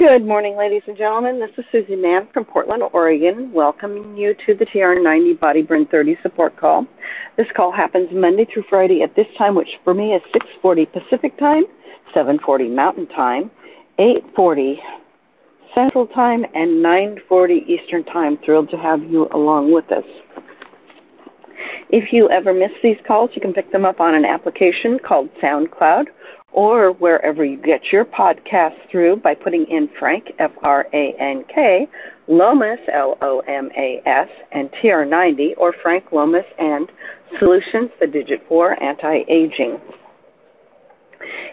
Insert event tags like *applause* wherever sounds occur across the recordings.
Good morning, ladies and gentlemen. This is Susie Mohon from Portland, Oregon, welcoming you to the TR90 Body Burn 30 support call. This call happens Monday through Friday at this time, which for me is 6:40 Pacific Time, 7:40 Mountain Time, 8:40 Central Time, and 9:40 Eastern Time. Thrilled to have you along with us. If you ever miss these calls, you can pick them up on an application called SoundCloud or wherever you get your podcast through by putting in Frank, F R A N K, Lomas, L O M A S, and TR90, or Frank Lomas and Solutions, the digit 4 anti aging.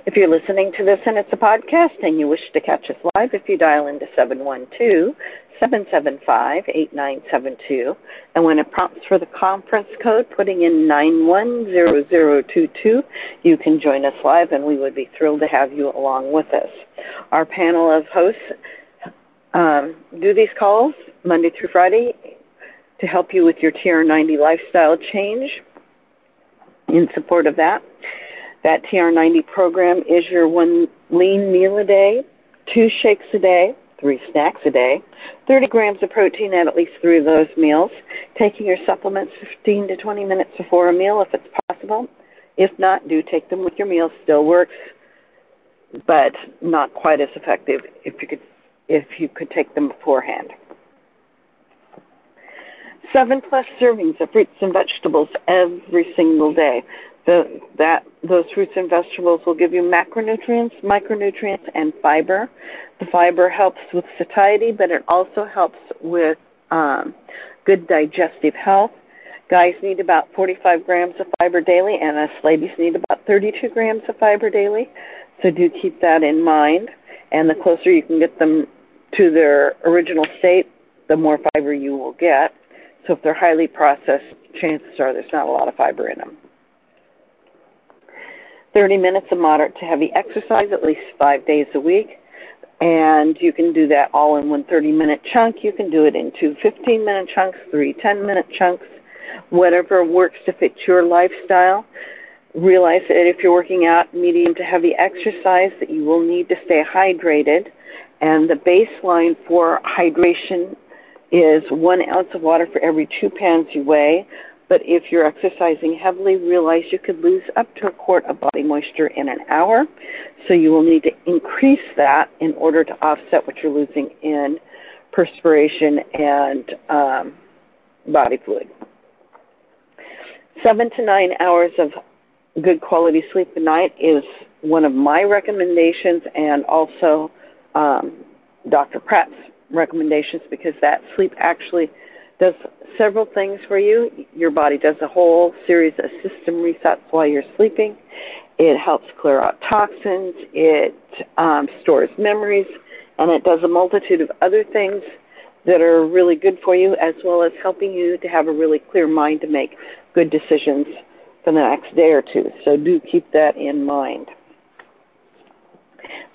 If you're listening to this and it's a podcast and you wish to catch us live, if you dial into 712 775 8972. And when it prompts for the conference code, putting in 910022, you can join us live and we would be thrilled to have you along with us. Our panel of hosts um, do these calls Monday through Friday to help you with your TR90 lifestyle change. In support of that, that TR90 program is your one lean meal a day, two shakes a day, three snacks a day, 30 grams of protein at at least three of those meals, taking your supplements 15 to 20 minutes before a meal if it's possible. If not, do take them with your meal. Still works, but not quite as effective if you could if you could take them beforehand. Seven plus servings of fruits and vegetables every single day. The, that those fruits and vegetables will give you macronutrients, micronutrients, and fiber. The fiber helps with satiety, but it also helps with um, good digestive health. Guys need about 45 grams of fiber daily, and us ladies need about 32 grams of fiber daily. So do keep that in mind. And the closer you can get them to their original state, the more fiber you will get. So if they're highly processed, chances are there's not a lot of fiber in them. 30 minutes of moderate to heavy exercise at least five days a week. And you can do that all in one 30 minute chunk. You can do it in two 15 minute chunks, three 10 minute chunks, whatever works to fit your lifestyle. Realize that if you're working out medium to heavy exercise, that you will need to stay hydrated. And the baseline for hydration is one ounce of water for every two pounds you weigh. But if you're exercising heavily, realize you could lose up to a quart of body moisture in an hour. So you will need to increase that in order to offset what you're losing in perspiration and um, body fluid. Seven to nine hours of good quality sleep a night is one of my recommendations, and also um, Dr. Pratt's recommendations because that sleep actually does several things for you. Your body does a whole series of system resets while you're sleeping. It helps clear out toxins. It um, stores memories, and it does a multitude of other things that are really good for you, as well as helping you to have a really clear mind to make good decisions for the next day or two. So do keep that in mind.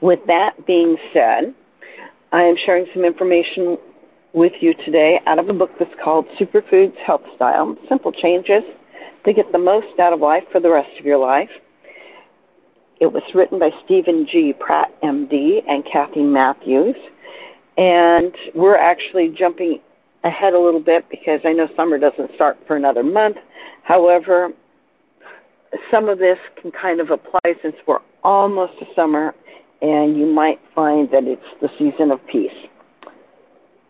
With that being said, I am sharing some information with you today out of a book that's called Superfoods Health Style Simple Changes to Get the Most Out of Life for the Rest of Your Life. It was written by Steven G. Pratt, MD, and Kathy Matthews. And we're actually jumping ahead a little bit because I know summer doesn't start for another month. However, some of this can kind of apply since we're almost to summer, and you might find that it's the season of peace.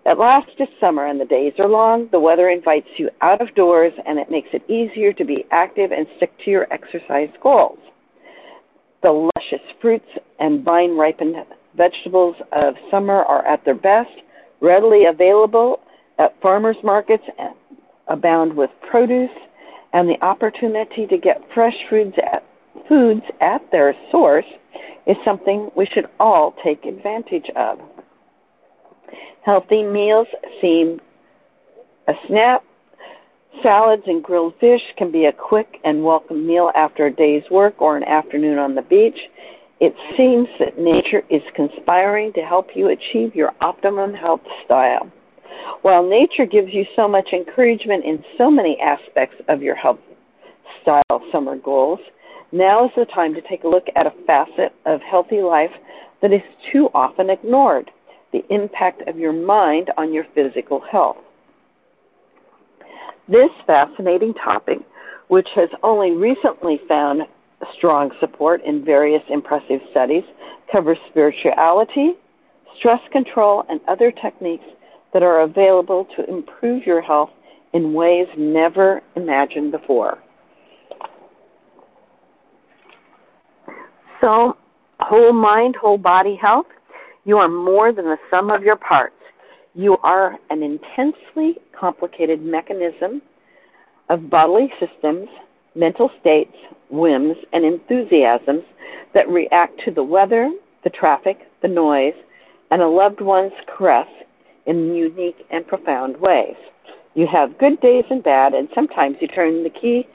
At last it's summer and the days are long. The weather invites you out of doors and it makes it easier to be active and stick to your exercise goals. The luscious fruits and vine ripened vegetables of summer are at their best, readily available at farmers markets and abound with produce and the opportunity to get fresh foods at, foods at their source is something we should all take advantage of. Healthy meals seem a snap. Salads and grilled fish can be a quick and welcome meal after a day's work or an afternoon on the beach. It seems that nature is conspiring to help you achieve your optimum health style. While nature gives you so much encouragement in so many aspects of your health style summer goals, now is the time to take a look at a facet of healthy life that is too often ignored the impact of your mind on your physical health. This fascinating topic, which has only recently found strong support in various impressive studies, covers spirituality, stress control, and other techniques that are available to improve your health in ways never imagined before. So, whole mind, whole body health, you are more than the sum of your parts. You are an intensely complicated mechanism of bodily systems, mental states, whims, and enthusiasms that react to the weather, the traffic, the noise, and a loved one's caress in unique and profound ways. You have good days and bad, and sometimes you turn the key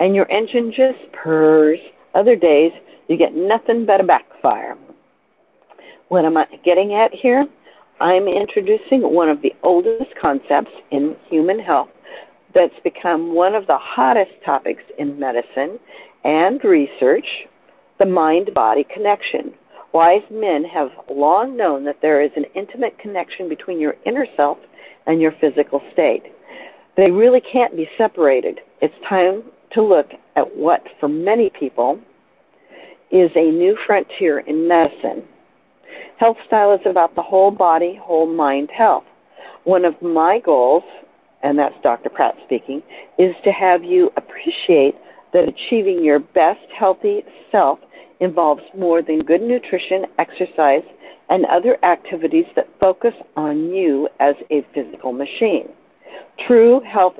and your engine just purrs. Other days, you get nothing but a backfire. What am I getting at here? I'm introducing one of the oldest concepts in human health that's become one of the hottest topics in medicine and research the mind body connection. Wise men have long known that there is an intimate connection between your inner self and your physical state. They really can't be separated. It's time to look at what, for many people, is a new frontier in medicine. Health style is about the whole body, whole mind health. One of my goals, and that's Dr. Pratt speaking, is to have you appreciate that achieving your best healthy self involves more than good nutrition, exercise, and other activities that focus on you as a physical machine. True health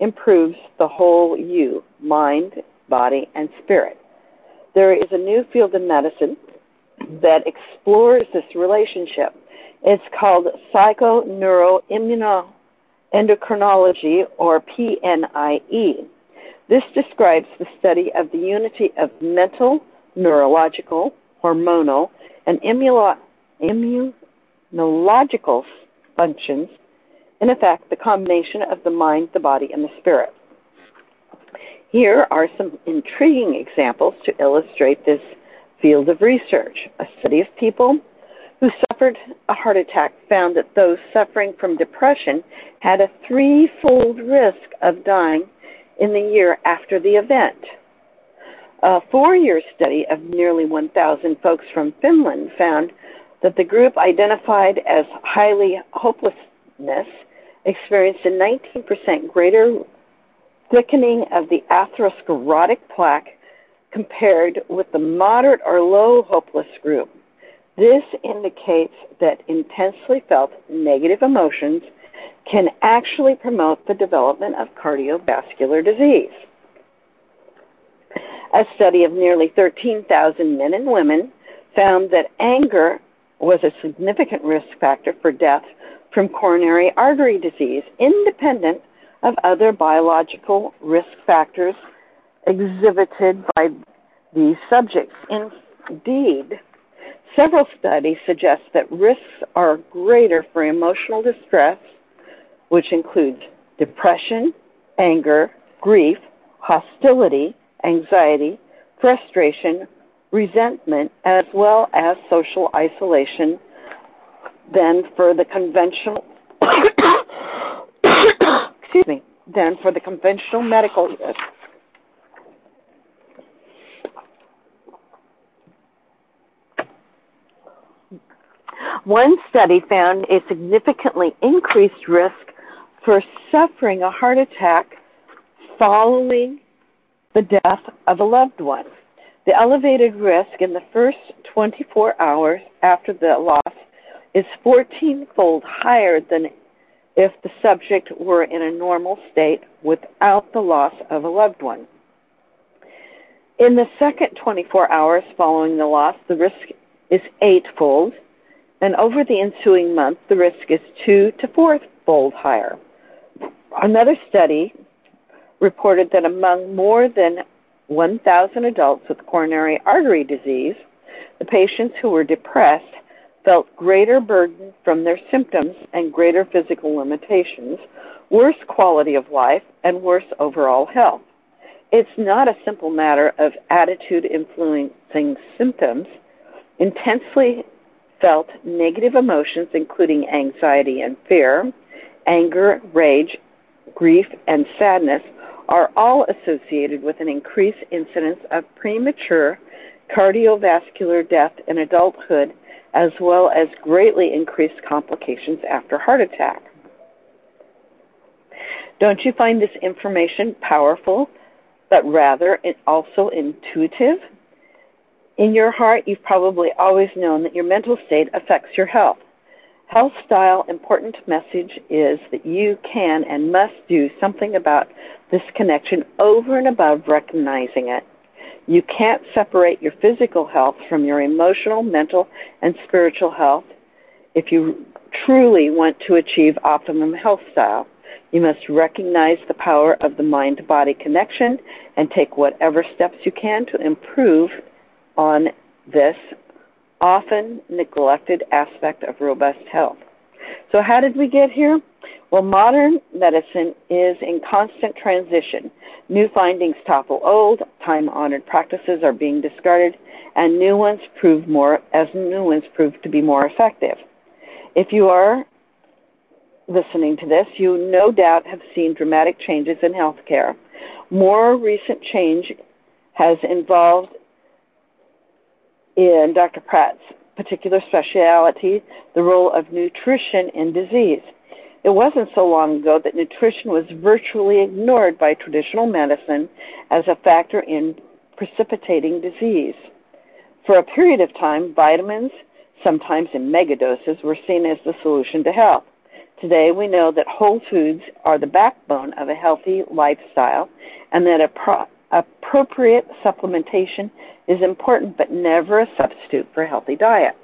improves the whole you, mind, body, and spirit. There is a new field in medicine that explores this relationship. It's called psychoneuroimmunoendocrinology, or PNIE. This describes the study of the unity of mental, neurological, hormonal, and immunological functions, in effect, the combination of the mind, the body, and the spirit. Here are some intriguing examples to illustrate this field of research. A study of people who suffered a heart attack found that those suffering from depression had a threefold risk of dying in the year after the event. A four year study of nearly 1,000 folks from Finland found that the group identified as highly hopelessness experienced a 19% greater thickening of the atherosclerotic plaque compared with the moderate or low hopeless group. This indicates that intensely felt negative emotions can actually promote the development of cardiovascular disease. A study of nearly 13,000 men and women found that anger was a significant risk factor for death from coronary artery disease, independent of other biological risk factors exhibited by these subjects. Indeed, several studies suggest that risks are greater for emotional distress, which includes depression, anger, grief, hostility, anxiety, frustration, resentment, as well as social isolation than for the conventional *coughs* excuse me, than for the conventional medical use. One study found a significantly increased risk for suffering a heart attack following the death of a loved one. The elevated risk in the first 24 hours after the loss is 14 fold higher than if the subject were in a normal state without the loss of a loved one. In the second 24 hours following the loss, the risk is eightfold, and over the ensuing month, the risk is two to fourfold higher. Another study reported that among more than 1,000 adults with coronary artery disease, the patients who were depressed felt greater burden from their symptoms and greater physical limitations, worse quality of life, and worse overall health. It's not a simple matter of attitude influencing symptoms. Intensely felt negative emotions, including anxiety and fear, anger, rage, grief, and sadness, are all associated with an increased incidence of premature cardiovascular death in adulthood, as well as greatly increased complications after heart attack. Don't you find this information powerful, but rather also intuitive? In your heart, you've probably always known that your mental state affects your health. Health style important message is that you can and must do something about this connection over and above recognizing it. You can't separate your physical health from your emotional, mental, and spiritual health. If you truly want to achieve optimum health style, you must recognize the power of the mind body connection and take whatever steps you can to improve on this often neglected aspect of robust health. So, how did we get here? Well, modern medicine is in constant transition. New findings topple old, time honored practices are being discarded, and new ones prove more as new ones prove to be more effective. If you are listening to this, you no doubt have seen dramatic changes in healthcare. More recent change has involved in Dr. Pratt's particular specialty, the role of nutrition in disease. It wasn't so long ago that nutrition was virtually ignored by traditional medicine as a factor in precipitating disease. For a period of time, vitamins, sometimes in megadoses, were seen as the solution to health. Today, we know that whole foods are the backbone of a healthy lifestyle and that a pro- appropriate supplementation is important but never a substitute for a healthy diet.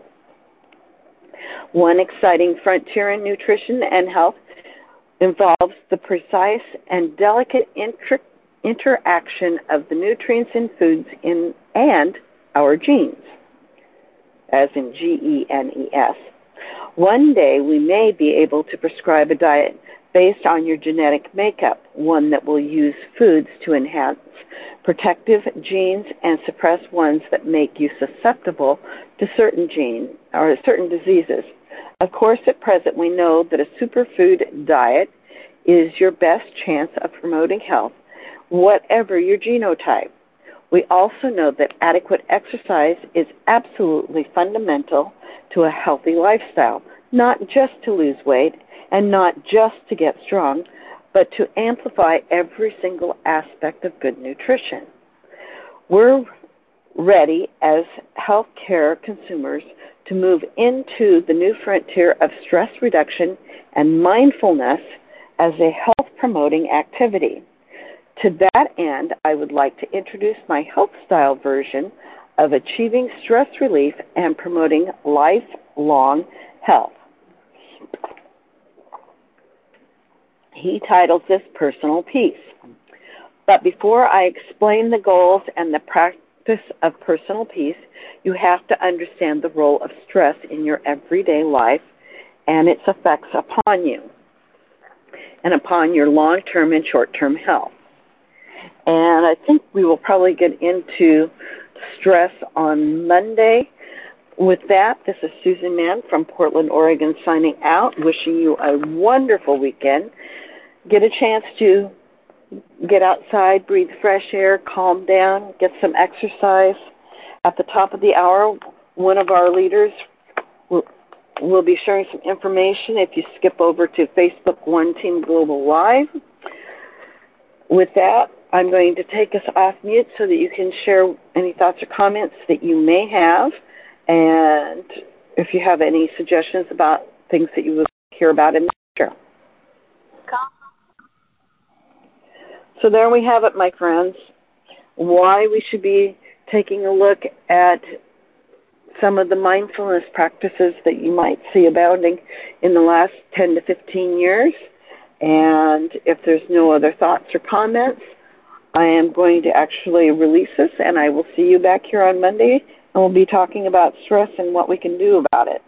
One exciting frontier in nutrition and health involves the precise and delicate inter- interaction of the nutrients in foods in, and our genes, as in G E N E S. One day we may be able to prescribe a diet based on your genetic makeup, one that will use foods to enhance protective genes and suppress ones that make you susceptible to certain genes or certain diseases. Of course, at present, we know that a superfood diet is your best chance of promoting health, whatever your genotype. We also know that adequate exercise is absolutely fundamental to a healthy lifestyle, not just to lose weight and not just to get strong, but to amplify every single aspect of good nutrition. We're ready as healthcare consumers to move into the new frontier of stress reduction and mindfulness as a health promoting activity. To that end, I would like to introduce my health style version of achieving stress relief and promoting lifelong health. He titles this Personal Peace. But before I explain the goals and the practice of personal peace, you have to understand the role of stress in your everyday life and its effects upon you and upon your long term and short term health. And I think we will probably get into stress on Monday. With that, this is Susan Mohon from Portland, Oregon, signing out, wishing you a wonderful weekend get a chance to get outside, breathe fresh air, calm down, get some exercise. At the top of the hour, one of our leaders will, will be sharing some information if you skip over to Facebook One Team Global Live. With that, I'm going to take us off mute so that you can share any thoughts or comments that you may have. And if you have any suggestions about things that you would hear about in the future. So there we have it, my friends. Why we should be taking a look at some of the mindfulness practices that you might see abounding in the last 10 to 15 years. And if there's no other thoughts or comments, I am going to actually release this and I will see you back here on Monday and we'll be talking about stress and what we can do about it.